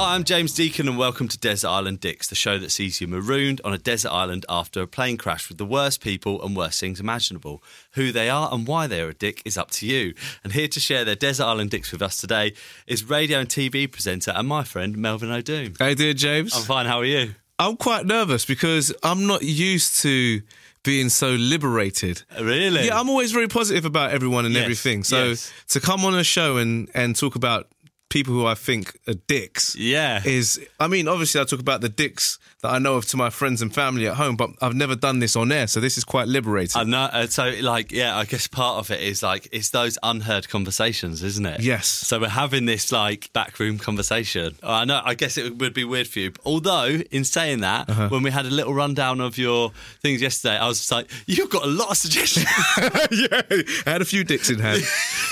Hi, I'm James Deacon, and welcome to Desert Island Dicks, the show that sees you marooned on a desert island after a plane crash with the worst people and worst things imaginable. Who they are and why they are a dick is up to you. And here to share their Desert Island Dicks with us today is radio and TV presenter and my friend Melvin Odoom. How you doing, James? I'm fine, how are you? I'm quite nervous because I'm not used to being so liberated. Uh, really? Yeah, I'm always very positive about everyone and Yes, everything. So yes. to come on a show and, and talk about people who I think are dicks Yeah. is, I mean, obviously I talk about the dicks that I know of to my friends and family at home, but I've never done this on air, so this is quite liberating. I know. uh, So, like, yeah, I guess part of it is like it's those unheard conversations, isn't it? Yes. So we're having this like backroom conversation. I know. I guess it would be weird for you. Although, in saying that, Uh-huh. when we had a little rundown of your things yesterday, I was just like, you've got a lot of suggestions. yeah, I had a few dicks in hand.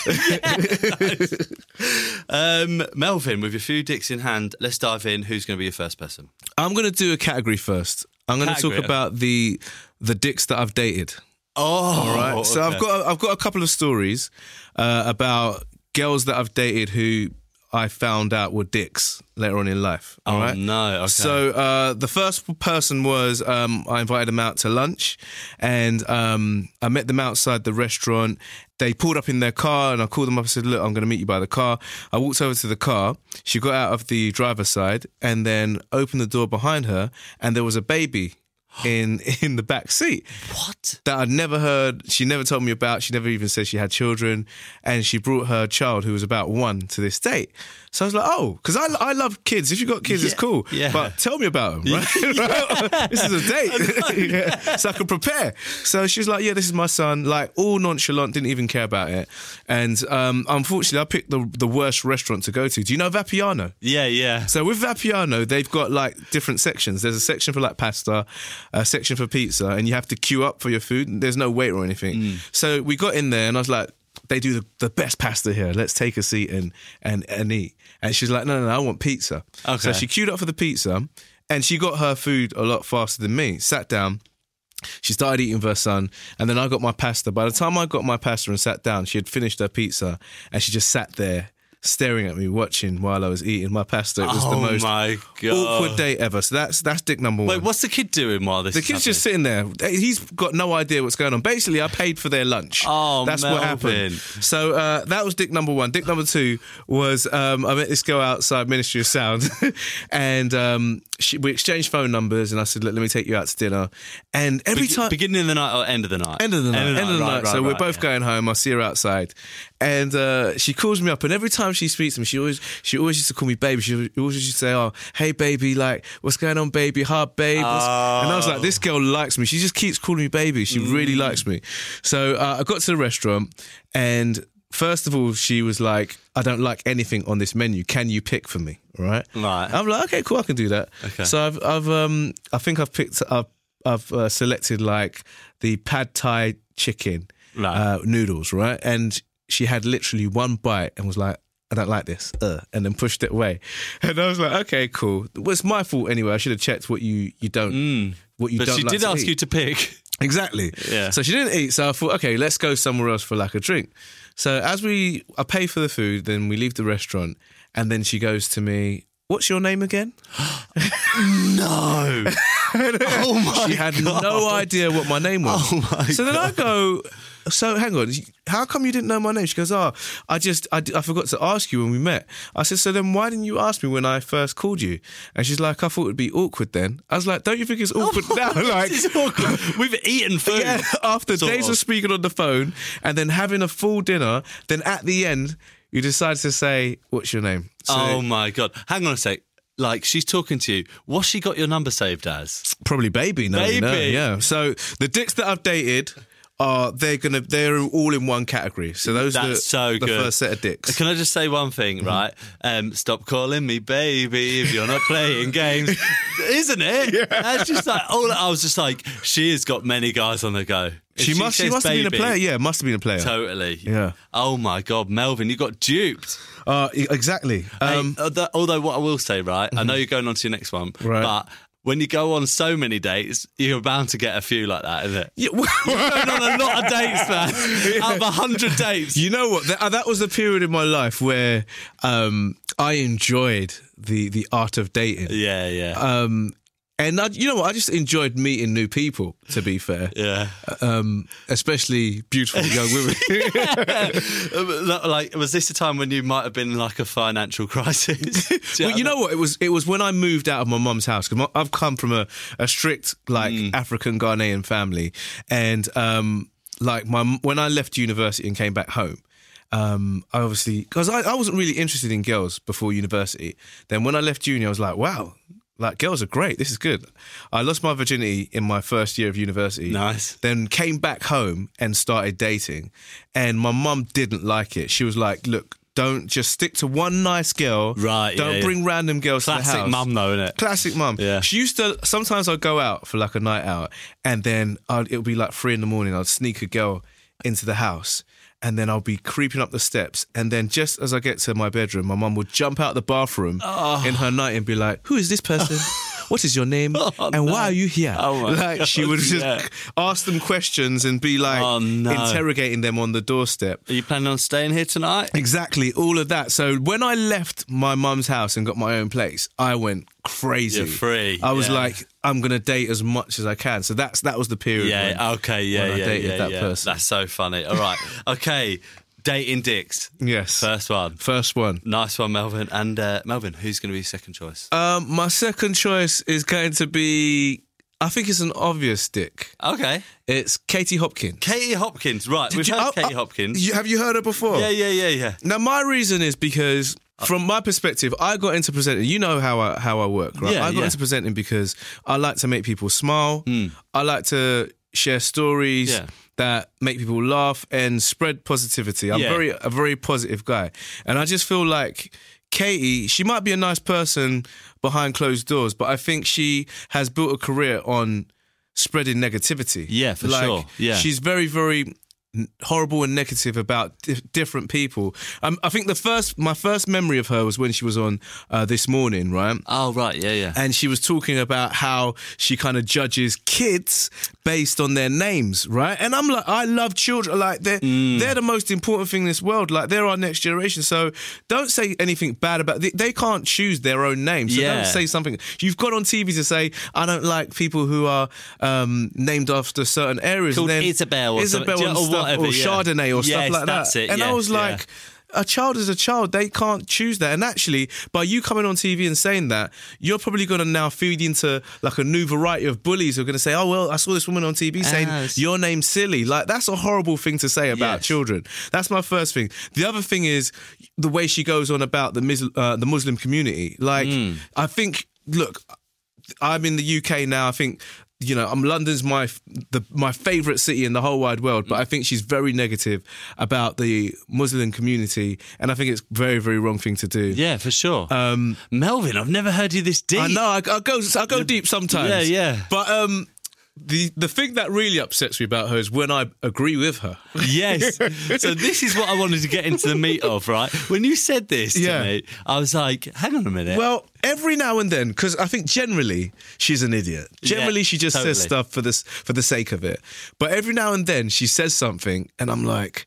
um, Melvin, with your few dicks in hand, let's dive in. Who's going to be your first person? I'm going to do a category first. I'm going to talk about the the dicks that I've dated. Oh, All right. So I've got I've got a couple of stories uh, about girls that I've dated who I found out were dicks later on in life. All Oh, right. no, okay. So uh, the first person was um, I invited them out to lunch, and um, I met them outside the restaurant. They pulled up in their car, and I called them up and said, "Look, I'm going to meet you by the car." I walked over to the car. She got out of the driver's side and then opened the door behind her, and there was a baby in in the back seat what? that I'd never heard. She never told me about. She never even said she had children, and she brought her child who was about one to this date. So I was like, oh, because I, I love kids. If you've got kids, it's cool. yeah. But tell me about them, right? this is a date, Yeah. so I could prepare. So she's like, yeah, this is my son. Like all nonchalant, didn't even care about it. And um, unfortunately, I picked the the worst restaurant to go to. Do you know Vapiano? Yeah, yeah. So with Vapiano, they've got like different sections. There's a section for like pasta, a section for pizza, and you have to queue up for your food. There's no wait or anything. Mm. So we got in there, and I was like, "They do the, the best pasta here. Let's take a seat and and and eat." And she's like, "No, no, no, I want pizza." Okay. So she queued up for the pizza, and she got her food a lot faster than me. Sat down. She started eating with her son, and then I got my pasta. By the time I got my pasta and sat down, she had finished her pizza, and she just sat there staring at me, watching while I was eating my pasta. It was the Oh most my God. awkward date ever. So that's that's dick number one. Wait, what's the kid doing while this? the kid's just sitting there. He's got no idea what's going on. Basically, I paid for their lunch. Oh, that's what happened. So uh, that was dick number one. Dick number two was um, I met this girl outside Ministry of Sound, and um, she, we exchanged phone numbers. And I said, "Look, let me take you out to dinner." And every Be- time, beginning of the night or end of the night? End of the night. End of the right, night. right, so we're both yeah. going home. I see her outside, and uh, she calls me up. And every time she speaks to me, she always she always used to call me baby. She always used to say, "Oh, hey baby, like what's going on, baby? Hard babe." What's-" And I was like, "This girl likes me. She just keeps calling me baby. She really Mm. likes me." So uh, I got to the restaurant, and first of all, she was like, "I don't like anything on this menu. Can you pick for me?" Right. Right. I'm like, "Okay, cool. I can do that." Okay. So I've I've um I think I've picked up I've uh, selected like the pad thai chicken Right. uh, noodles, right? And she had literally one bite and was like, I don't like this, uh, and then pushed it away. And I was like, okay, cool. It was my fault anyway. I should have checked what you you don't what you Mm. But don't. she like did ask eat. you to pick. Exactly. Yeah. So she didn't eat. So I thought, okay, let's go somewhere else for like a drink. So as we, I pay for the food, then we leave the restaurant, and then she goes to me, "What's your name again?" No. oh my she had no idea what my name was. Oh my so then I go, so hang on, how come you didn't know my name? She goes, oh, I just, I, I forgot to ask you when we met. I said, so then why didn't you ask me when I first called you? And she's like, I thought it'd be awkward then. I was like, don't you think it's oh, awkward now? Like, awkward. We've eaten food. yeah, after Sort days of. of speaking on the phone and then having a full dinner, then at the end, you decide to say, what's your name? So, oh my god! Hang on a sec. like she's talking to you. What's she got your number saved as? Probably baby, no, Baby. yeah. So the dicks that I've dated are they're gonna they're all in one category. So those are the, That's so the good. first set of dicks. Can I just say one thing, Mm-hmm. right? Um, stop calling me baby if you're not playing games, isn't it? That's just like all. I was just like, she has got many guys on the go. If She, must she must have been a player. Yeah, must have been a player. Totally. Yeah. Oh my god, Melvin, you got duped. Uh, exactly. Um, Hey, although, although what I will say, right? I know you're going on to your next one, Right. but. When you go on so many dates, you're bound to get a few like that, isn't it? yeah, Going on a lot of dates, man. Out of a hundred dates. You know what? That, uh, that was the period in my life where um, I enjoyed the the art of dating. yeah, yeah, Um, and I, you know what? I just enjoyed meeting new people. To be fair, yeah. um, especially beautiful young women. Uh, like, was this a time when you might have been in like a financial crisis? Do well, you know what? It was it was when I moved out of my mum's house because I've come from a, a strict like Mm. African Ghanaian family, and um, like my when I left university and came back home. Um, I obviously because I, I wasn't really interested in girls before university. Then when I left uni, I was like, wow, like girls are great. This is good. I lost my virginity in my first year of university. Nice. Then came back home and started dating, and my mum didn't like it. She was like, look. Don't just stick to one nice girl. Right, Don't yeah, yeah. bring random girls to the Classic house. mum, though, isn't it? Classic mum. Yeah. She used to. Sometimes I'd go out for like a night out, and then I'd, it would be like three in the morning. I'd sneak a girl into the house, and then I'll be creeping up the steps, and then just as I get to my bedroom, my mum would jump out the bathroom Oh. in her night and be like, "Who is this person? what is your name? Oh, and no. why are you here?" Oh, my like she would just yeah. ask them questions and be like Oh, no. interrogating them on the doorstep. Are you planning on staying here tonight? Exactly, all of that. So when I left my mum's house and got my own place, I went crazy. You're free, I was yeah. like, I'm gonna date as much as I can. So that's that was the period. Yeah. when- Okay. Yeah. when I yeah. dated yeah. that yeah. person. That's so funny. All right. Okay. Dating dicks. yes. First one. First one. Nice one, Melvin. And uh, Melvin, who's going to be second choice? Um, my second choice is going to be. I think it's an obvious dick. Okay. It's Katie Hopkins. Katie Hopkins. Right. We've you- heard oh, Katie oh, Hopkins. you- have you heard her before? Yeah. Yeah. Yeah. Yeah. Now my reason is because from my perspective, I got into presenting. You know how I how I work, right? Yeah, I got yeah. into presenting because I like to make people smile. I like to share stories. Yeah. That make people laugh and spread positivity. I'm Yeah. very a very positive guy, and I just feel like. Katie, she might be a nice person behind closed doors, but I think she has built a career on spreading negativity. Yeah, for like, sure. Yeah. she's very, very horrible and negative about di- different people. Um, I think the first, my first memory of her was when she was on uh, this morning, right? Oh, right. Yeah. Yeah. And she was talking about how she kind of judges kids based on their names, right? And I'm like, I love children. Like they're Mm. they're the most important thing in this world. Like they're our next generation. So don't say anything bad about. They, they can't choose their own name. So Yeah. don't say something. You've got on TV to say I don't like people who are um, named after certain areas. Called then Isabel or something. Isabel Or stuff, whatever, or yeah. Chardonnay or Yes, stuff like that. it, And I yes, was yeah. like a child is a child. They can't choose that. And actually, by you coming on TV and saying that, you're probably going to now feed into like a new variety of bullies who are going to say, "Oh well, I saw this woman on TV saying your name's silly." Like that's a horrible thing to say about Yes. children. That's my first thing. The other thing is the way she goes on about the Mus- uh, the Muslim community. Like Hmm. I think, look, I'm in the UK now. I think. You know, I'm London's my the my favorite city in the whole wide world, but I think she's very negative about the Muslim community, and I think it's very very wrong thing to do. yeah, for sure. Um, Melvin, I've never heard you this deep. I know I, I go I go deep sometimes. Yeah, yeah. But um, the the thing that really upsets me about her is when I agree with her. Yes. so this is what I wanted to get into the meat of, right? When you said this to Yeah. me, I was like, hang on a minute. Well, every now and then, because I think generally she's an idiot. Generally, Yeah, she just says stuff for this for the sake of it. But every now and then, she says something, and I'm like,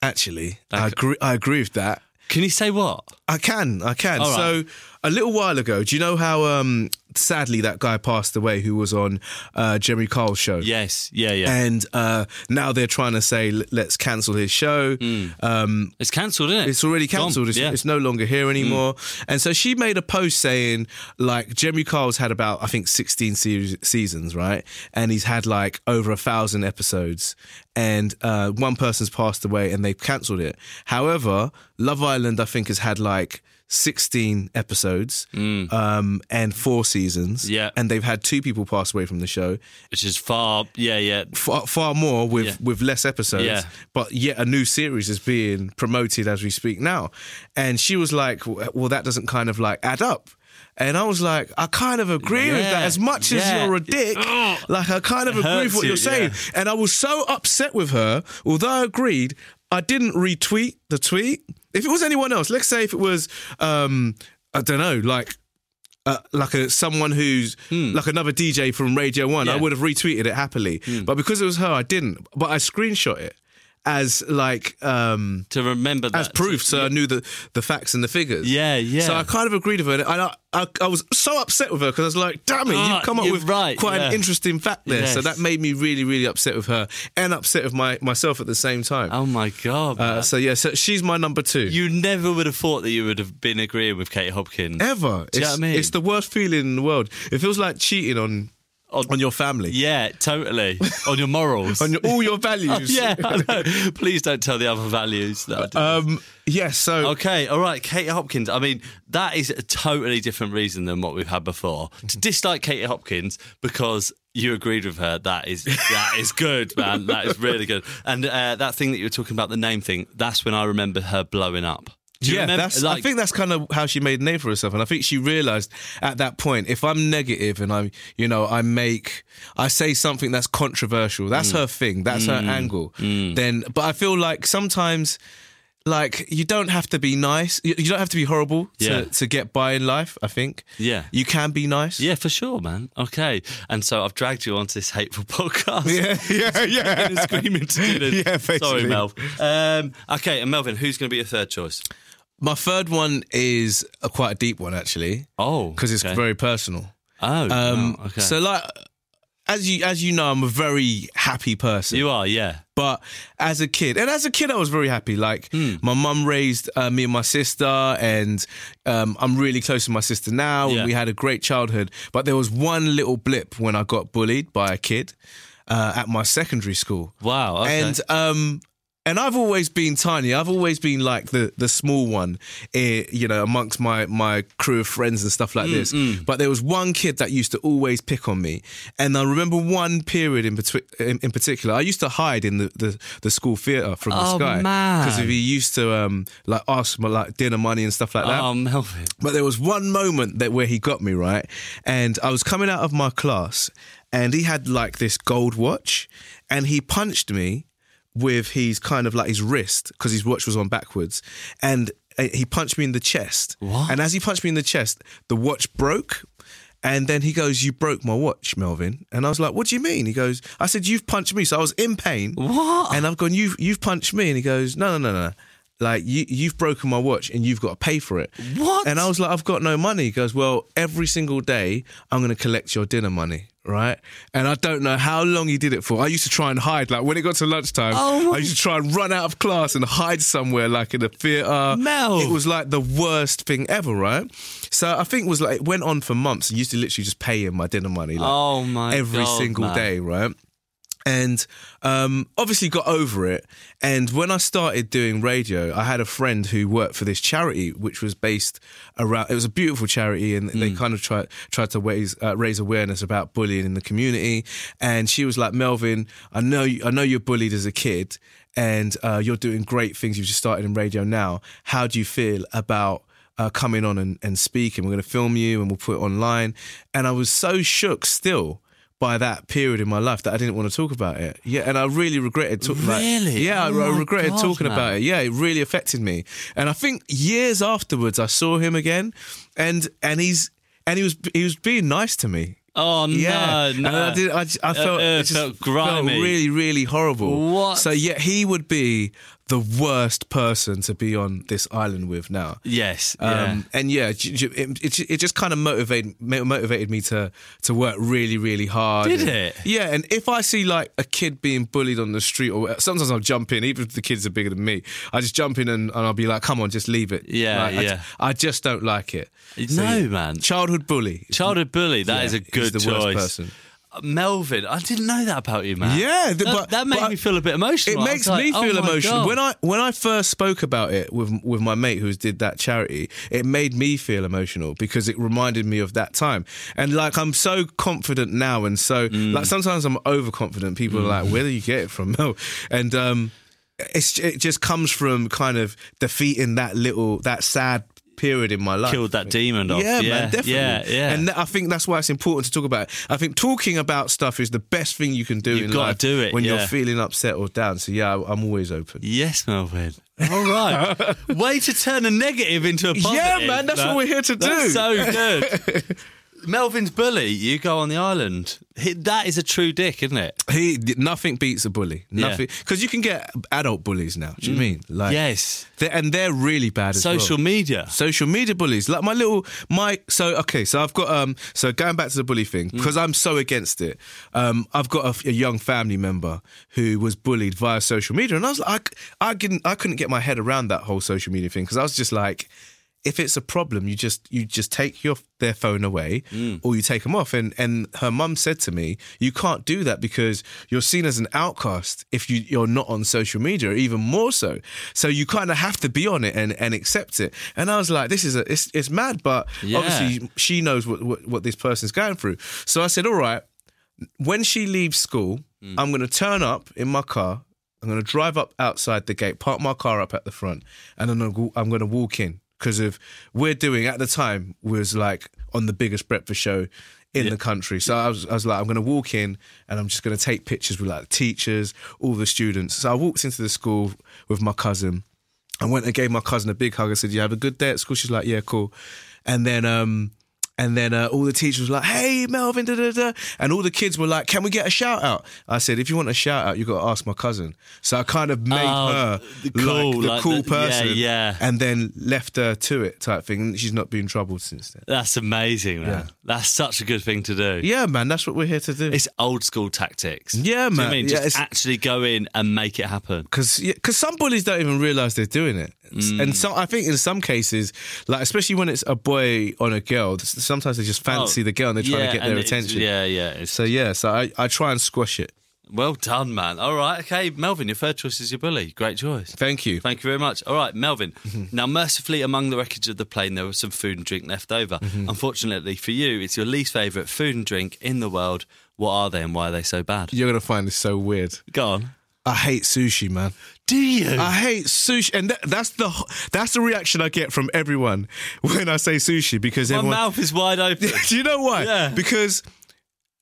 actually, I agree. I agree with that. Can you say what? I can, I can. Right. So a little while ago, do you know how um, sadly that guy passed away who was on uh, Jeremy Kyle's show? Yes. Yeah, yeah. And uh, now they're trying to say let's cancel his show. Um, it's cancelled, isn't it? it's already cancelled. It's, yeah. Mm. it's no longer here anymore. And so she made a post saying, like, Jeremy Kyle's had about, I think, 16 se- seasons, right? And he's had like over a thousand episodes. And uh, one person's passed away and they've cancelled it. However, Love Island, I think, has had like 16 episodes um, and four seasons. Mm. Yeah. And they've had two people pass away from the show. Which is far, yeah, yeah. Far, far more with, Yeah. with less episodes. Yeah. But yet a new series is being promoted as we speak now. And she was like, well, that doesn't kind of like add up. And I was like, I kind of agree with that. As much as you're a dick, like I kind of It agree with what you, you're saying. yeah. And I was so upset with her. Although I agreed, I didn't retweet the tweet. If it was anyone else, let's say if it was, um, I don't know, like. Uh, like a someone who's like another DJ from Radio One, I Hmm. Yeah. Hmm. would have retweeted it happily. But because it was her, I didn't. But I screenshot it as like um To remember that. as proof, so I knew the the facts and the figures. Yeah, yeah. So I kind of agreed with her, and I I, I was so upset with her because I was like, "Damn it, Ah, you've come up with right, quite yeah. an interesting fact there." So that made me really, really upset with her, and upset with my myself at the same time. Oh my God. uh, so yeah, so she's my number two. you never would have thought that you would have been agreeing with Kate Hopkins. Ever? Do you know what I mean? it's the worst feeling in the world. It feels like cheating on On- on your family, Yeah, totally. On your morals. on your, all your Oh, values. yeah, I know. Please don't tell the other values. That. Um. Yes. so Okay, all right, Kate Hopkins. I mean, that is a totally different reason than what we've had before. To dislike Kate Hopkins because you agreed with her, that is that is good, man. That is really good. And uh, that thing that you were talking about, the name thing, that's when I remember her blowing up. Do you yeah, remember? that's. I think that's kind of how she made a name for herself, and I think she realized at that point, if I'm negative and I, you know, I make, I say something that's controversial, that's Mm. her thing, that's her angle. Then, but I feel like sometimes. Like you don't have to be nice. You you don't have to be horrible to, Yeah. to get by in life. I think. Yeah. you can be nice. Yeah, for sure, man. Okay. And so I've dragged you onto this hateful podcast. yeah, yeah, yeah. Screaming to. Yeah, Sorry. Mel. Um, okay, and Melvin, who's going to be your third choice? My third one is a quite a deep one actually, Oh, because it's okay. very personal. Oh, Um, wow, okay. So like, as you as you know, I'm a very happy person. you are, yeah. But as a kid, and as a kid, I was very happy. Like Hmm. my mum raised uh, me and my sister, and um, I'm really close to my sister now. Yeah. And we had a great childhood. But there was one little blip when I got bullied by a kid uh, at my secondary school. Wow. Okay. And um, and I've always been tiny. I've always been like the the small one, eh, you know, amongst my my crew of friends and stuff like Mm, this. But there was one kid that used to always pick on me, and I remember one period in, betwi- in, in particular. I used to hide in the the, the school theatre from the Oh, sky because he used to um like ask for like dinner money and stuff like that. oh, Melvin. But there was one moment that where he got me right, and I was coming out of my class, and he had like this gold watch, and he punched me with his kind of like his wrist because his watch was on backwards, and uh, he punched me in the chest. What? And as he punched me in the chest, the watch broke. And then he goes, "You broke my watch, Melvin." And I was like, "What do you mean?" He goes, "I said you've punched me." So I was in pain. What? And I've gone, "You've you've punched me." And he goes, "No, no, no, no. Like you you've broken my watch and you've got to pay for it." What? And I was like, "I've got no money." He goes, "Well, every single day I'm going to collect your dinner money." Right, and I don't know how long he did it for. I used to try and hide, like when it got to lunchtime, Oh I used to try and run out of class and hide somewhere, like in a theatre. Mel. it was like the worst thing ever, right? So I think it was like it went on for months. I used to literally just pay him my dinner money, like, Oh, my every God, single man. day, right? And um, obviously got over it. And when I started doing radio, I had a friend who worked for this charity, which was based around. It was a beautiful charity, and they kind of tried tried to raise uh, raise awareness about bullying in the community. And she was like, "Melvin, I know you, I know you're bullied as a kid, and uh, you're doing great things. You've just started in radio now. How do you feel about?" uh, coming on and, and speaking. We're going to film you and we'll put it online. And I was so shook still by that period in my life that I didn't want to talk about it. Yeah, and I really regretted talking about Really? Yeah, I, Oh I my regretted God, talking man. about it. Yeah, it really affected me. And I think years afterwards I saw him again and and he's and he was he was being nice to me. Oh, Yeah, no, no. and I, did, I, I felt, uh, it just felt grimy. really, really horrible. What? So yeah, he would be the worst person to be on this island with now. Yes. Yeah. Um, and yeah, j- j- it, it, it just kind of motivated motivated me to to work really really hard. Did And- it? Yeah, and if I see like a kid being bullied on the street, or sometimes I'll jump in, even if the kids are bigger than me, I just jump in and, and I'll be like, "Come on, just leave it." Yeah, Like, I, yeah. j- I just don't like it. No, yeah. man. Childhood bully. Childhood bully, That Yeah, is a good the choice. worst person. Melvin, I didn't know that about you, man. Yeah, th- that, but- that made but me feel a bit emotional. It I makes like, me oh feel my emotional. When I when I first spoke about it with with my mate who did that charity, it made me feel emotional because it reminded me of that time. And like I'm so confident now, and so Mm. like sometimes I'm overconfident. People are like, "Where do you get it from?" No, and um, it's it just comes from kind of defeating that little that sad period in my life. killed that demon off. Yeah, yeah, man, definitely. Yeah, yeah. And th- I think that's why it's important to talk about. it. I think talking about stuff is the best thing you can do You've in gotta do it, when yeah. you're feeling upset or down. So yeah, I'm always open. Yes, Melvin. All right. Way to turn a negative into a positive. Yeah, man, that's what we're here to That's do. so good. Melvin's bully, you go on the island. He- That is a true dick, isn't it? He nothing beats a bully. Mm. Nothing because you can get adult bullies now. Do you mean like yes. They're, and they're really bad as Social well. media. Social media bullies, like my little my. So okay, so I've got um. So going back to the bully thing, Mm. because I'm so against it. Um, I've got a, a young family member who was bullied via social media, and I was like, I, I couldn't, I couldn't get my head around that whole social media thing because I was just like, if it's a problem, you just you just take your their phone away Mm. or you take them off. And and her mum said to me, you can't do that because you're seen as an outcast if you you're not on social media, even more so. So you kind of have to be on it and and accept it. And I was like, this is a it's it's mad, but Yeah. obviously she knows what, what what this person's going through. So I said, all right, when she leaves school, Mm. I'm going to turn up in my car. I'm going to drive up outside the gate, park my car up at the front, and then I'm I'm going to walk in because of we're doing at the time was like on the biggest breakfast show in the country. So I was, I was like, I'm going to walk in and I'm just going to take pictures with like the teachers, all the students. So I walked into the school with my cousin. I went and gave my cousin a big hug. I said, "You have a good day at school." She's like, "Yeah, cool." And then, um, and then uh, all the teachers were like, "Hey, Melvin," da, da, da. and all the kids were like, "Can we get a shout out?" I said, "If you want a shout out, you got to ask my cousin." So I kind of made Oh, her the cool, like the like cool the- yeah, person, yeah. and then left her to it type thing. And she's not been troubled since then. That's amazing, man. Yeah. That's such a good thing to do. Yeah, man, that's what we're here to do. It's old school tactics. Yeah, Do you man. I mean? Yeah, Just actually go in and make it happen. because because some bullies don't even realize they're doing it, Mm. and so I think in some cases, like especially when it's a boy on a girl, sometimes they just fancy Oh, the girl and they're trying yeah, to get their attention. Yeah, yeah. So yeah, so I, I try and squash it. well done, man. All right, okay, Melvin, your third choice is your bully. Great choice. Thank you. Thank you very much. All right, Melvin. Mm-hmm. Now, mercifully, among the wreckage of the plane, there was some food and drink left over. Mm-hmm. Unfortunately for you, it's your least favourite food and drink in the world. What are they and why are they so bad? You're gonna find this so weird. Go on. I hate sushi, man. Do you? I hate sushi, and that, that's the that's the reaction I get from everyone when I say sushi because My everyone. mouth is wide open. Do you know why? Yeah. Because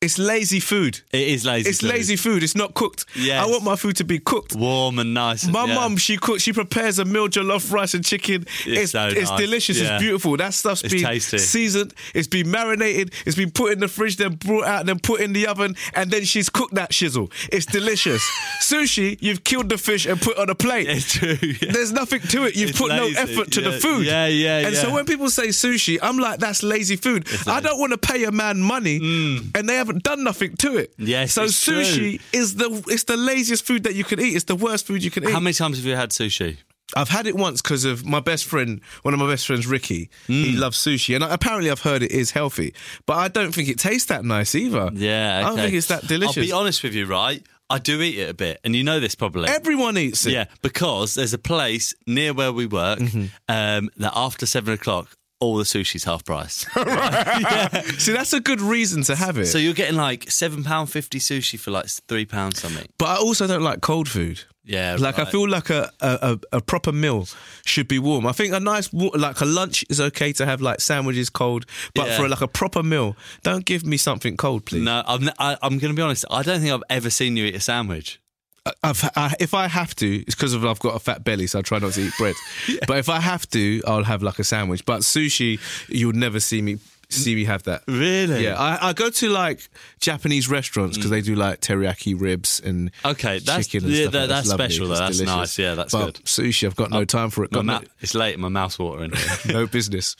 it's lazy food. it is lazy. It's food. lazy food. It's not cooked. Yeah. I want my food to be cooked. warm and nice. My yeah. mum, she cooks. She prepares a meal jollof rice and chicken. It's so it's nice. delicious. Yeah. It's beautiful. That stuff's It's been tasty. seasoned. It's been marinated. It's been put in the fridge, then brought out, and then put in the oven, and then she's cooked that shizzle. It's delicious. Sushi, you've killed the fish and put on a plate. It's true. yeah. There's nothing to it. You've It's put lazy. no effort to the food. yeah, yeah, yeah. And so when people say sushi, I'm like, that's lazy food. I don't want to pay a man money, mm. and they haven't done nothing to it. Yes, So sushi true. is the it's the laziest food that you can eat. It's the worst food you can eat. How many times have you had sushi? I've had it once because of my best friend, one of my best friends, Ricky. Mm. He loves sushi, and apparently I've heard it is healthy, but I don't think it tastes that nice either. Yeah, I don't think it's that delicious. I'll be honest with you, right? I do eat it a bit, and you know this probably. Everyone eats it. Yeah, because there's a place near where we work Mm-hmm. um, that after seven o'clock, all the sushi's half price. See, that's a good reason to have it. so you're getting like seven pound fifty sushi for like three pounds something. but I also don't like cold food. Yeah, Like I feel like a, a, a, proper meal should be warm. I think a nice like a lunch is okay to have like sandwiches cold, but Yeah. for like a proper meal, don't give me something cold, please. No, I'm. I, I'm going to be honest. I don't think I've ever seen you eat a sandwich. Uh, uh, I've, I, uh, if I have to, it's because I've got a fat belly, so I try not to eat bread. But if I have to, I'll have like a sandwich. But sushi, you'll never see me see me have that. Really? Yeah, I, I go to like Japanese restaurants because they do like teriyaki ribs and Okay, that's- chicken and yeah, that- like that's lovely. special though. That's delicious. nice. Yeah, that's but good. Sushi, I've got no oh, time for it. Got mou- it's late. My mouth's watering. no, no business.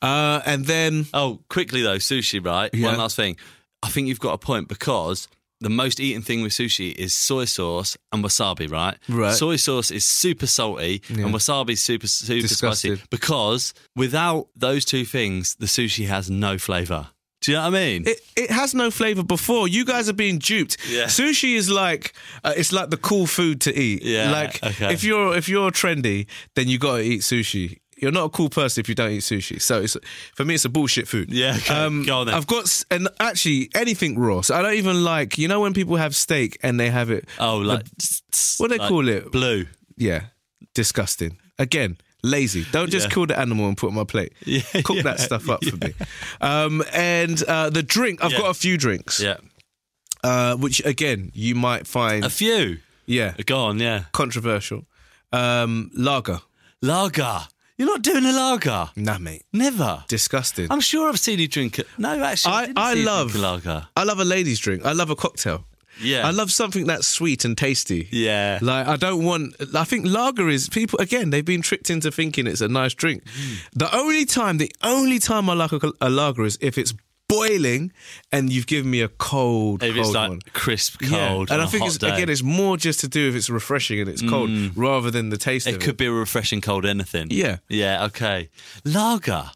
Uh, and then Oh, quickly though, sushi, right? Yeah. One last thing. I think you've got a point because the most eaten thing with sushi is soy sauce and wasabi, right? Right. Soy sauce is super salty and wasabi is super super Disgusting. spicy because without those two things, the sushi has no flavour. Do Do you know what I mean? It, it has no flavor before. You guys are being duped. Yeah. Sushi is like uh, it's like the cool food to eat. Yeah, Like okay. if you're if you're trendy, then you got to eat sushi. You're not a cool person if you don't eat sushi. So it's for me, it's a bullshit food. Um, Yeah, okay. Go on then. I've got and actually anything raw. So I don't even like you know when people have steak and they have it. oh, like what do they like call it? Blue. Yeah, disgusting. Again, lazy. Don't just Yeah. kill the animal and put it on my plate. Yeah, Cook yeah, that stuff up for me. Um, and uh, the drink, I've got a few drinks, Yeah. uh, which again you might find, A few. yeah, Go on, yeah. controversial. Um, lager, Lager. You're not doing a lager. nah, mate, Never. disgusting. I'm sure I've seen you drink it. No, actually, I, I- I love- a lager. I love a ladies' drink. I love a cocktail. Yeah. I love something that's sweet and tasty. Yeah. Like I don't want. I think lager is people again. They've been tricked into thinking it's a nice drink. Mm. The only time, the only time I like a, a lager is if it's boiling and you've given me a cold, If cold it's like one. crisp, Yeah. cold, and on I think it's again, it's more just to do if it's refreshing and it's cold mm. rather than the taste it could it. be a refreshing cold anything. Yeah. Yeah. Okay. Lager.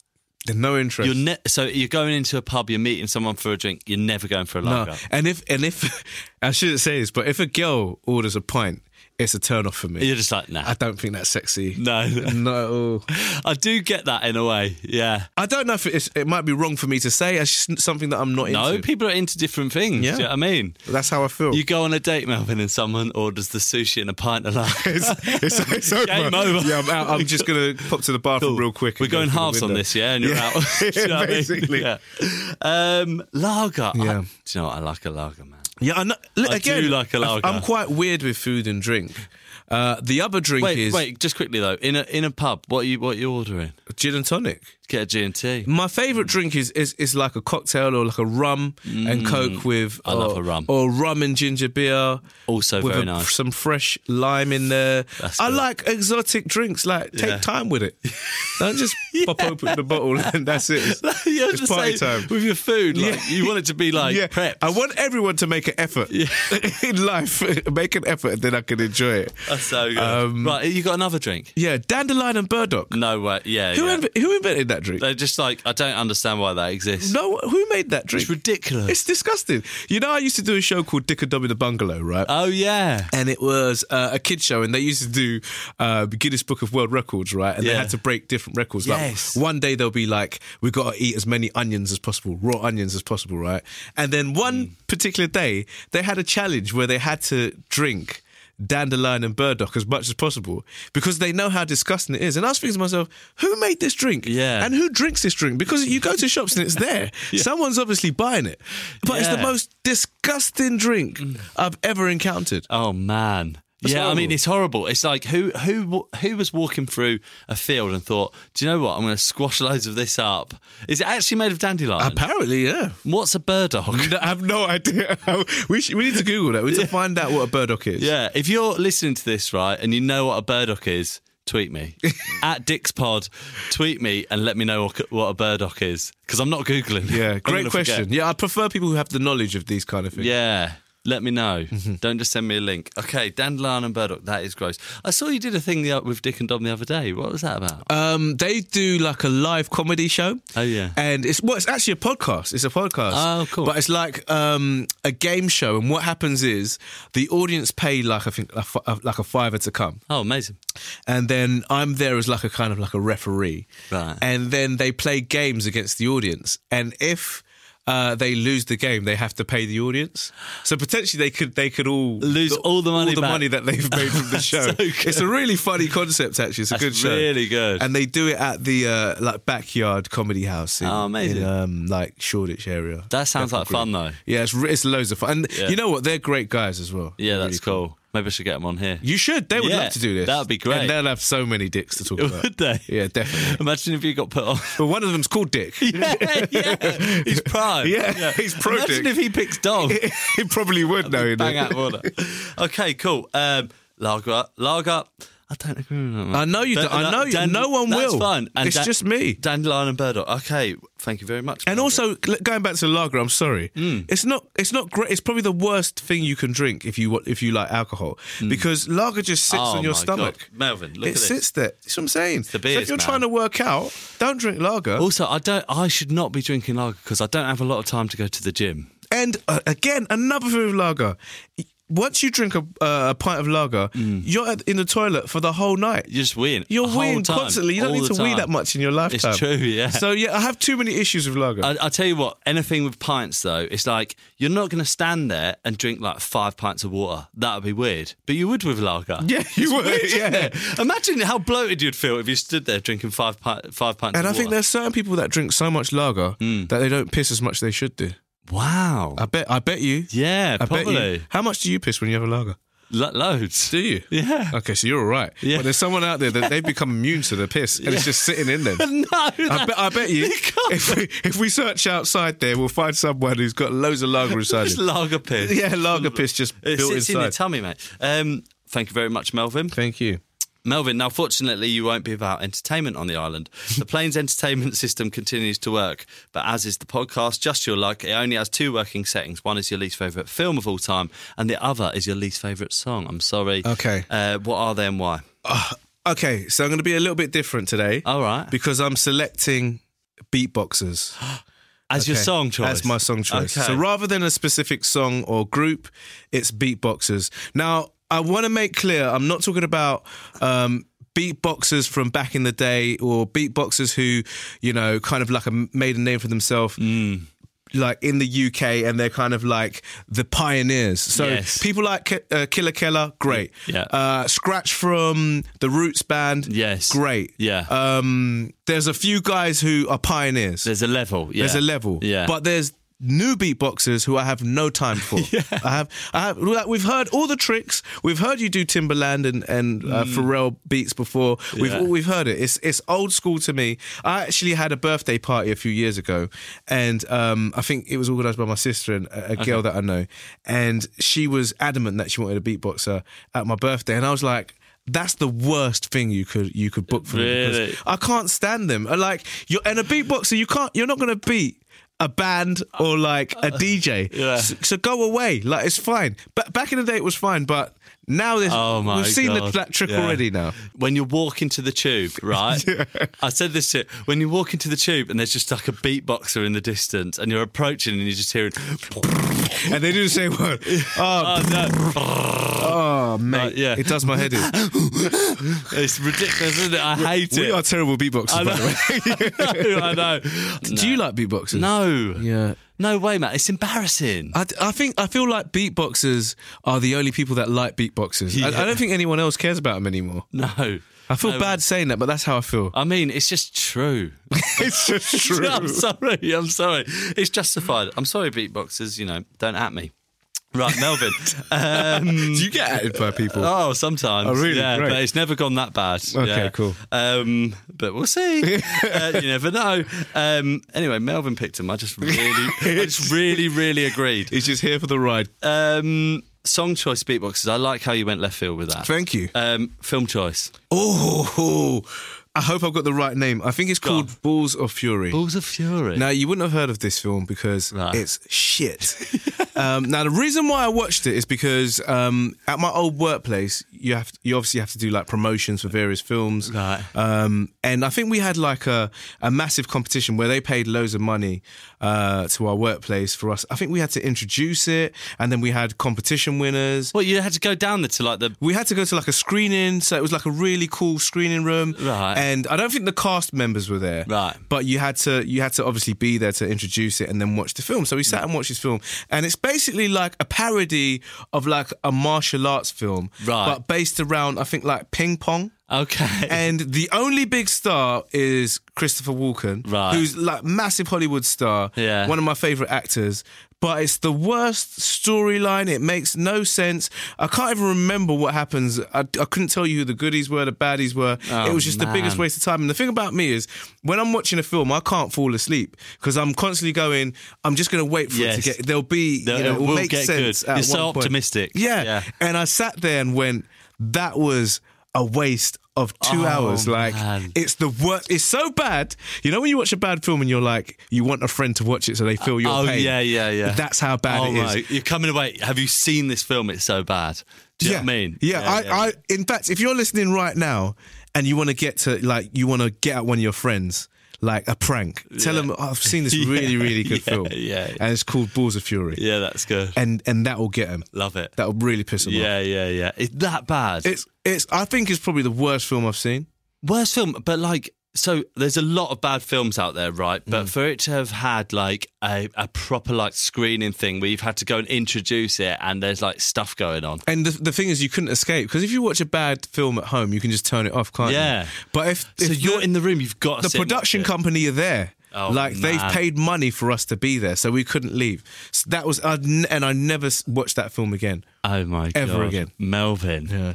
There's no interest. You're ne- so you're going into a pub. You're meeting someone for a drink. You're never going for a no, lager. and if and if I shouldn't say this, but if a girl orders a pint, it's a turn off for me. You're just like, nah. I don't think that's sexy. No. all. I do get that in a way. Yeah. I don't know if it's, it might be wrong for me to say. It's just something that I'm not No, into. No, people are into different things. Yeah. Do you know what I mean? That's how I feel. You go on a date, Melvin, and someone orders the sushi and a pint of lager. it's, it's, it's over. Game over. Yeah, I'm out. I'm just gonna pop to the bathroom real quick. We're and go going halves on this, yeah, and you're Yeah. out. You know what I mean? Basically. Yeah. Um, lager. I- Yeah. do you know what? I like a lager, man. Yeah, I know. Look, I again, do like a lager. I'm quite weird with food and drink. Uh, the other drink Wait, is wait, just quickly though. In a in a pub, what are you what are you ordering? gin and tonic. Get a G and T. My favourite drink is, is is like a cocktail or like a rum and coke with. Mm. I love a rum. Or rum and ginger beer. Also with very a- nice. some fresh lime in there. That's I good. like exotic drinks. Like take Yeah. time with it. Don't just pop open the bottle and that's it. It's, it's party time. with your food. Like, Yeah. You want it to be like yeah, prepped. I want everyone to make an effort in life. make an effort, and then I can enjoy it. That's so good. Um, right, you got another drink? Yeah, dandelion and burdock. No way. Yeah. Who, yeah. inv- who invented that drink? They're just like I don't understand why that exists. no, who made that drink? It's ridiculous. It's disgusting. You know, I used to do a show called Dick and Dom in da Bungalow, right? oh yeah. and it was uh, a kid show, and they used to do uh, Guinness Book of World Records, right? And they had to break different records. Yes. Like one day they'll be like, "We've got to eat as many onions as possible, raw onions as possible," right? And then one Mm. particular day they had a challenge where they had to drink dandelion and burdock as much as possible because they know how disgusting it is. And I was thinking to myself, who made this drink? Yeah. And who drinks this drink? Because you go to shops and it's there. Someone's obviously buying it. But it's the most disgusting drink mm. I've ever encountered. Oh man. That's yeah, I mean it's horrible. It's like who who who was walking through a field and thought, "Do you know what? I'm going to squash loads of this up." Is it actually made of dandelion? Apparently, yeah. What's a burdock? I have no idea. We, should, we need to Google that. We need to find out what a burdock is. yeah, if you're listening to this right and you know what a burdock is, tweet me at dickspod. Tweet me and let me know what, what a burdock is because I'm not googling. Yeah, great question. forget. Yeah, I prefer people who have the knowledge of these kind of things. Yeah. Let me know. Mm-hmm. Don't just send me a link. Okay, dandelion and burdock. That is gross. I saw you did a thing with Dick and Dom the other day. What was that about? Um, they do like a live comedy show. Oh, yeah. and it's well, it's actually a podcast. It's a podcast. Oh, cool. But it's like um, a game show, and what happens is the audience pay like I think a like a fiver to come, Oh, amazing. and then I'm there as like a kind of like a referee, Right. And then they play games against the audience, and if uh, they lose the game, they have to pay the audience. So potentially they could they could all Lose all the money all the back. money that they've made from the show. so it's a really funny concept. Actually, it's a That's good show. really good. And they do it at the uh, like backyard comedy house. In, Oh, amazing. In, um, like Shoreditch area. That sounds like fun, though. Yeah, it's it's loads of fun. And Yeah. you know what? They're great guys as well. Yeah, They're that's really cool. Maybe I should get them on here. You should. They would Yeah, love to do this. that'd be great. And they'll have so many dicks to talk about. Would they? Yeah, definitely. Imagine if you got put on. But one of them's called Dick. yeah, yeah. He's prime. Yeah, he's pro Imagine dick. if he picks dog. he probably would know. Bang out of order. Okay, cool. Um, lager, lager. I don't agree with that. I know you. Don't. I know you. Dan- no one that's will. fine. And it's Dan- just me. Dandelion and burdock. Okay, thank you very much. And also going back to lager, I'm sorry. Mm. It's not. It's not great. It's probably the worst thing you can drink if you if you like alcohol because lager just sits Mm. Oh on your my stomach. God. Melvin, look it at this. sits there. That's what I'm saying. It's the so if you're man. trying to work out, don't drink lager. Also, I don't. I should not be drinking lager because I don't have a lot of time to go to the gym. And uh, again, another thing with lager. Once you drink a, uh, a pint of lager, Mm. you're in the toilet for the whole night. You're just weeing. You're weeing time, constantly. You don't need to wee that much in your lifetime. It's true, yeah. So yeah, I have too many issues with lager. I, I tell you what, anything with pints though, it's like you're not going to stand there and drink like five pints of water. That would be weird. But you would with lager. Yeah, you would, weird, yeah. Imagine how bloated you'd feel if you stood there drinking five pi- five pints. and I think there's certain people that drink so much lager Mm. that they don't piss as much as they should do. Wow. I bet. I bet you. yeah, I bet probably you. How much do you piss when you have a lager? Lo- loads. Do you? Yeah. Okay, so you're all right. Yeah. But there's someone out there that they've become immune to the piss, and it's just sitting in them. no, I bet, I bet you, can't. if we, if we search outside there, we'll find someone who's got loads of lager inside It's him. lager piss. Yeah, lager piss just It built sits in your inside. tummy, mate. Um, thank you very much, Melvin. Thank you. Melvin, now fortunately you won't be without entertainment on the island. The plane's entertainment system continues to work, but as is the podcast, Just Your Luck, it only has two working settings. One is your least favourite film of all time, and the other is your least favourite song. I'm sorry. Okay. Uh, what are they and why? Okay, so I'm going to be a little bit different today. All right. Because I'm selecting beatboxers. As your song choice? As my song choice. Okay. So rather than a specific song or group, it's beatboxers. Now, I want to make clear I'm not talking about um, beatboxers from back in the day or beatboxers who, you know, kind of like a, made a name for themselves. Mm. Like in the UK, and they're kind of like the pioneers. So Yes. people like Ke- uh, Killa Kela, great. Yeah. Uh, Scratch from the Roots band, Yes. great. Yeah. Um, there's a few guys who are pioneers. There's a level. Yeah. There's a level. Yeah. But there's new beatboxers who I have no time for. I have I have like, we've heard all the tricks. We've heard you do Timbaland and and uh, Pharrell beats before. We've Mm. Yeah. we've heard it. It's it's old school to me. I actually had a birthday party a few years ago and um, I think it was organized by my sister and a, a girl that I know and she was adamant that she wanted a beatboxer at my birthday and I was like that's the worst thing you could you could book for me Really? because I can't stand them. I Like you're and a beatboxer, you can't. You're not going to beat a band or like a DJ. Yeah. So, so go away. Like it's fine. But back in the day, it was fine. But now there's Oh my we've seen the, God. that trick Yeah. already. Now when you walk into the tube, right? I said this to when you walk into the tube and there's just like a beatboxer in the distance and you're approaching and you're just hearing, and they do the same word. Oh, oh no, oh mate, Uh, yeah. it does my head in. it's ridiculous, isn't it? I hate we it. are terrible beatboxers, I by the way. know. I know. Do you like beatboxers? No. Yeah. No way, Matt. It's embarrassing. I, I think I feel like beatboxers are the only people that like beatboxers. I, I don't think anyone else cares about them anymore. No. I feel No. bad saying that, but that's how I feel. I mean, it's just true. it's just true. I'm sorry. I'm sorry. It's justified. I'm sorry, beatboxers. You know, don't at me. Right, Melvin. um, Do you get added by people? Oh, sometimes. Oh, really? Yeah, Great. but it's never gone that bad. Okay, Yeah. cool. Um, but we'll see. uh, you never know. Um, anyway, Melvin picked him. I just really, I just really, really agreed. He's just here for the ride. Um, song choice, beatboxes. I like how you went left field with that. Thank you. Um, film choice. Oh, I hope I've got the right name. I think it's called. Balls of Fury. Balls of Fury. Now you wouldn't have heard of this film because Right. it's shit. Um, now the reason why I watched it is because um, at my old workplace, you have you obviously have to do like promotions for various films, Right. Um, and I think we had like a, a massive competition where they paid loads of money uh, to our workplace for us. I think we had to introduce it, and then we had competition winners. Well, you had to go down there to like the. We had to go to like a screening, so it was like a really cool screening room. Right. And I don't think the cast members were there. Right. But you had to you had to obviously be there to introduce it and then watch the film. So we sat and watched this film, and it's basically like a parody of like a martial arts film, Right. But based around I think like ping pong. Okay. And the only big star is Christopher Walken, Right. who's like massive Hollywood star, Yeah. one of my favorite actors. But it's the worst storyline. It makes no sense. I can't even remember what happens. I, I couldn't tell you who the goodies were, the baddies were. Oh, it was just the biggest waste of time. And the thing about me is, when I'm watching a film, I can't fall asleep because I'm constantly going. I'm just going to wait for it to get. There'll be. They'll- you know, it will will make get sense. You're so point. optimistic. Yeah. Yeah. And I sat there and went, that was a waste of two Oh, hours. Like man. it's the worst. It's so bad. You know when you watch a bad film and you're like, you want a friend to watch it so they feel your oh pain. yeah, yeah, yeah. That's how bad oh it is. my, you're coming away. Have you seen this film? It's so bad. Do you yeah. know what I mean? Yeah, I, I, in fact, if you're listening right now and you want to get to like, you want to get at one of your friends, like a prank, tell them "Oh, I've seen this really, really good yeah, film, yeah, yeah. and it's called Balls of Fury, yeah, that's good. and and that will get them. Love it. That will really piss them off. Yeah, yeah, yeah. It's that bad. It's it's. I think it's probably the worst film I've seen. Worst film, but like, so there's a lot of bad films out there, right? Mm. But for it to have had like a, a proper like screening thing where you've had to go and introduce it and there's like stuff going on. And the, the thing is, you couldn't escape because if you watch a bad film at home, you can just turn it off, can't Yeah. you? But if, So you're in the room, you've got to the sit and watch production company are there. Oh, like they've paid money for us to be there, so we couldn't leave. So that was, and I never watched that film again. Oh my god. Ever again. Melvin. Yeah,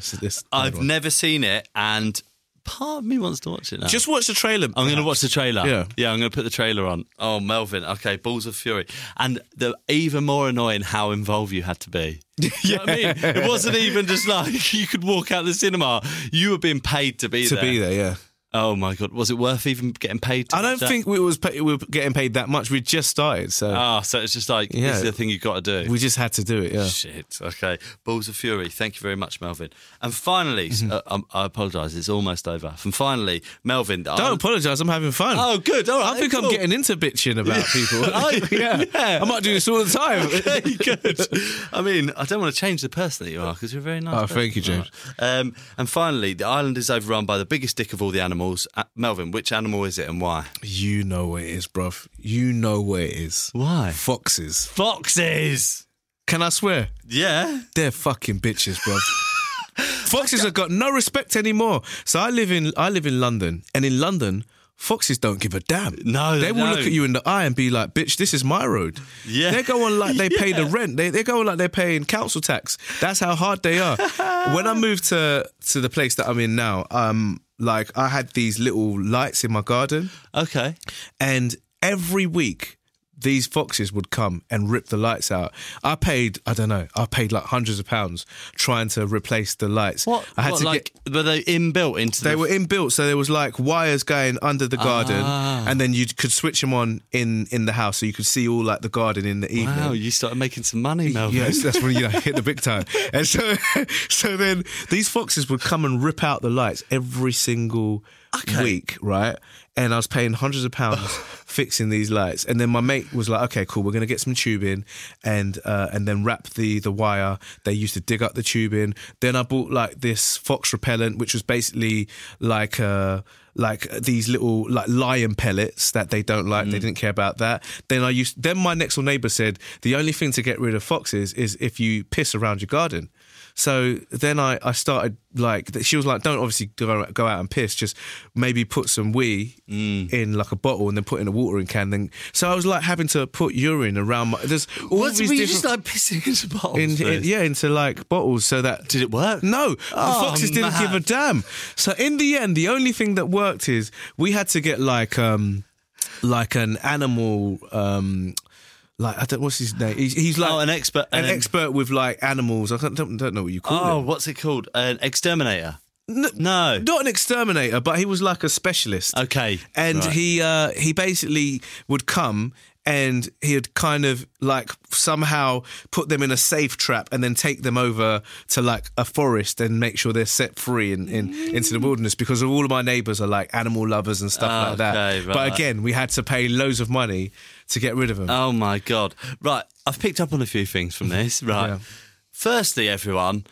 I've never seen it and part of me wants to watch it now. just watch the trailer. I'm going to watch the trailer. Yeah. yeah, I'm going to put the trailer on. Oh, Melvin. Okay, Balls of Fury, and the even more annoying how involved you had to be. You know what I mean, it wasn't even just like you could walk out the cinema. You were being paid to be to there. be there. Yeah, Oh my god, was it worth even getting paid? To I don't think we was pay, we were getting paid that much. We just started, so Ah, so it's just like Yeah. this is the thing you've got to do. we just had to do it. Yeah. Shit. Okay. Balls of Fury. Thank you very much, Melvin. And finally, Mm-hmm. uh, um, I apologise. It's almost over. And finally, Melvin. Don't apologise. I'm having fun. Oh, good. All right. I think cool. I'm getting into bitching about people. I- yeah. I might do this all the time. Okay, good. I mean, I don't want to change the person that you are because you're very nice. Oh, person. thank you, James. Right. Um, and finally, the island is overrun by the biggest dick of all the animals. Uh, Melvin, which animal is it and why? You know what it is, bruv. You know what it is. Why? Foxes. Foxes. Can I swear? Yeah. They're fucking bitches, bruv. Foxes have got no respect anymore. So I live in I live in London, and in London, foxes don't give a damn. No, they will no. look at you in the eye and be like, "Bitch, this is my road." Yeah. they go on like they pay the rent. They they go on like they're paying council tax. That's how hard they are. when I moved to to the place that I'm in now, um, like I had these little lights in my garden, Okay. and every week these foxes would come and rip the lights out. I paid, I don't know, I paid like hundreds of pounds trying to replace the lights. What? I had what, to like get. were they inbuilt into? They the, were inbuilt, so there was like wires going under the garden, Ah. and then you could switch them on in in the house, so you could see all like the garden in the evening. Wow, you started making some money, Melvin. Yes, that's when you know, hit the big time. And so, so then these foxes would come and rip out the lights every single week, right? And I was paying hundreds of pounds fixing these lights. And then my mate was like, "Okay, cool, we're gonna get some tubing and uh, and then wrap the the wire." They used to dig up the tubing. Then I bought like this fox repellent, which was basically like uh like these little like lion pellets that they don't like. They didn't care about that. Then I used. Then my next door neighbour said the only thing to get rid of foxes is if you piss around your garden. So then I, I started like she was like, don't obviously go, go out and piss, just maybe put some wee in like a bottle and then put in a watering can. Then so I was like having to put urine around my. There's all What, these were you just like pissing into bottles? in, in- yeah into like bottles so that Did it work? no, the Oh, foxes didn't give a damn. So in the end, the only thing that worked is we had to get like um like an animal um like I don't what's his name. He's, he's like Oh, an expert- an an- expert with like animals. I don't, don't, know what you call Oh, him. what's it called? An exterminator. No, No. not an exterminator, but he was like a specialist. Okay, and right. he uh, he basically would come and he'd kind of like somehow put them in a safe trap and then take them over to like a forest and make sure they're set free in, in into the wilderness because all of my neighbors are like animal lovers and stuff like that. Okay, But again, we had to pay loads of money to get rid of them. Oh my god! Right, I've picked up on a few things from this. Right, Yeah. firstly, everyone,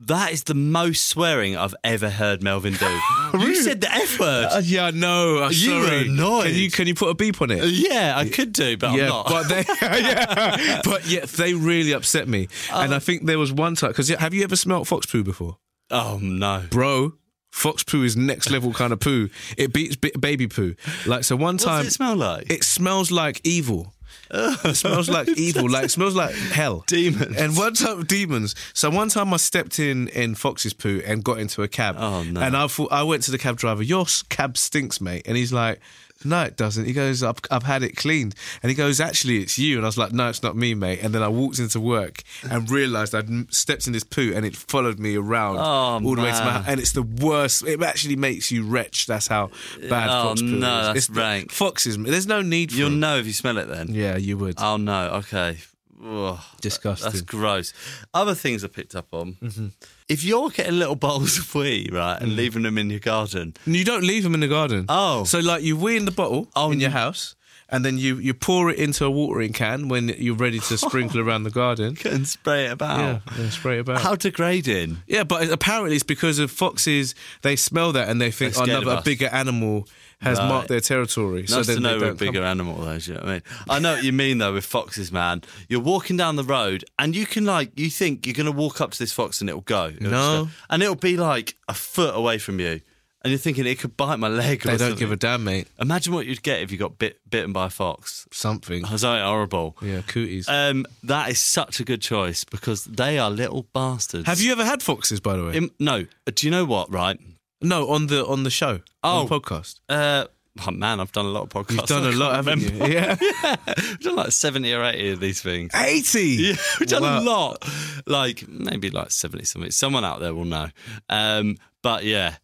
that is the most swearing I've ever heard Melvin do. You said the f word. Uh, yeah, no, I'm You were sorry. annoyed. Can you can you put a beep on it? yeah, I could do, but yeah, I'm not. but they, yeah, but yeah, they really upset me. and I think there was one time because have you ever smelt fox poo before, oh no! bro? Fox poo is next level kind of poo. It beats bi- baby poo. Like so, one What time does it smell like? it smells like evil. It smells like evil, like it smells like hell. Demons. And one time demons. So one time I stepped in in Fox's poo and got into a cab. Oh, no. And I thought I went to the cab driver. Your cab stinks, mate. And he's like, no, it doesn't. He goes, I've, I've had it cleaned. And he goes, actually, it's you. And I was like, no, it's not me, mate. And then I walked into work and realised I'd stepped in this poo and it followed me around Oh, all the way to my house. And it's the worst. It actually makes you wretch. That's how bad Oh, fox poo no, is. that's it's the- rank. Foxes, there's no need for You'll them. know if you smell it then. Yeah, you would. Oh no. Okay. Ugh, Disgusting. That's gross. Other things I picked up on. Mm-hmm. If you're getting little bowls of wee, right, and leaving them in your garden, you don't leave them in the garden. Oh. So, like, you wee in the bottle Oh, in your house. And then you, you pour it into a watering can when you're ready to sprinkle around the garden. and spray it about. Yeah, and spray it about. How degrading. Yeah, but apparently it's because of foxes. They smell that and they think They're oh, another a bigger animal has Right. marked their territory. Nice then to know we're a don't come- bigger animal, though. You know what I mean? I know what you mean, though, with foxes, man. You're walking down the road and you can, like, you think you're going to walk up to this fox and it'll go. It'll No. go- And it'll be, like, a foot away from you. And you're thinking it could bite my leg or They don't something. give a damn, mate. Imagine what you'd get if you got bit, bitten by a fox. Something. That's something horrible. Yeah, cooties. Um, that is such a good choice because they are little bastards. Have you ever had foxes, by the way? Im- no. Do you know what? Right. No, on the on the show, Oh. on the podcast. Uh, oh man, I've done a lot of podcasts. You've done a lot, haven't remember. you? Yeah, We've done like seventy or eighty of these things. eighty. Yeah, we've done Wow. a lot. Like maybe like seventy something. Someone out there will know. Um, but yeah,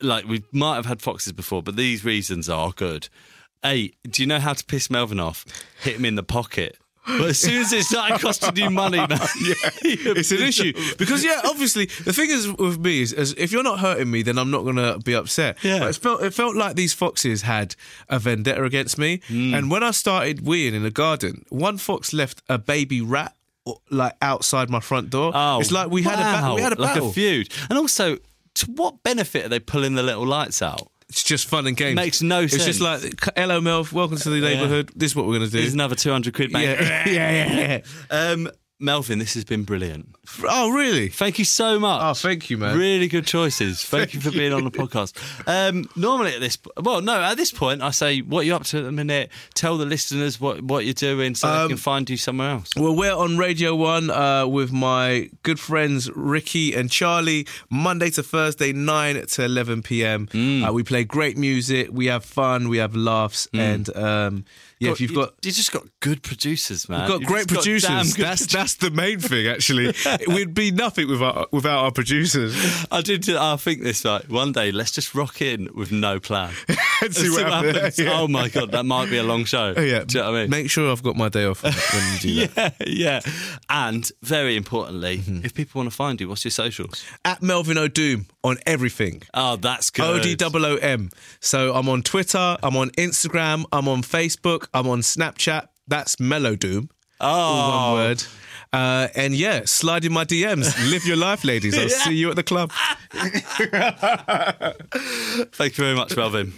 like we might have had foxes before, but these reasons are good. Hey, do you know how to piss Melvin off? Hit him in the pocket. But as soon as it started costing you money, man, It's an issue because yeah, obviously the thing is with me is, is if you're not hurting me, then I'm not gonna be upset. Yeah. but it felt it felt like these foxes had a vendetta against me. Hmm. And when I started weeing in the garden, one fox left a baby rat like outside my front door. Oh, it's like we had a wow. ba- we had a battle. like a feud. And also, to what benefit are they pulling the little lights out? It's just fun and games. Makes no It's just like hello, Melv. Welcome to the neighbourhood. This is what we're gonna do. Here's another two hundred quid back. yeah, yeah, yeah, yeah. Um, Melvin, this has been brilliant. Oh, really? Thank you so much. Oh, thank you, man. Really good choices. Thank, you for being on the podcast. Um, normally at this, well, no, at this point, I say, "What are you up to at the minute?" Tell the listeners what what you're doing, so Um, they can find you somewhere else. Well, we're on Radio 1 uh, with my good friends Ricky and Charlie, Monday to Thursday, 9 to 11 p.m. Mm. Uh, we play great music, we have fun, we have laughs, and um, yeah, if you've got. you just got good producers, man. We've got You've great just got damn producers. that's that's the main thing, actually. We'd be nothing without without our producers. I did. I think this right. One day, let's just rock in with no plan. And see what happens. Yeah. Oh my god, that might be a long show. Oh, yeah, Do you know what I mean? Make sure I've got my day off when you do that. Yeah, yeah. And very importantly, Mm-hmm. if people want to find you, what's your socials? At Melvin Odoom on everything. Oh, that's good. O D O O M. So I'm on Twitter, I'm on Instagram, I'm on Facebook, I'm on Snapchat. That's Melodoom. All Oh, one word. Uh, and yeah, slide in my DMs. Live your life, ladies. I'll see you at the club. thank you very much, Melvin.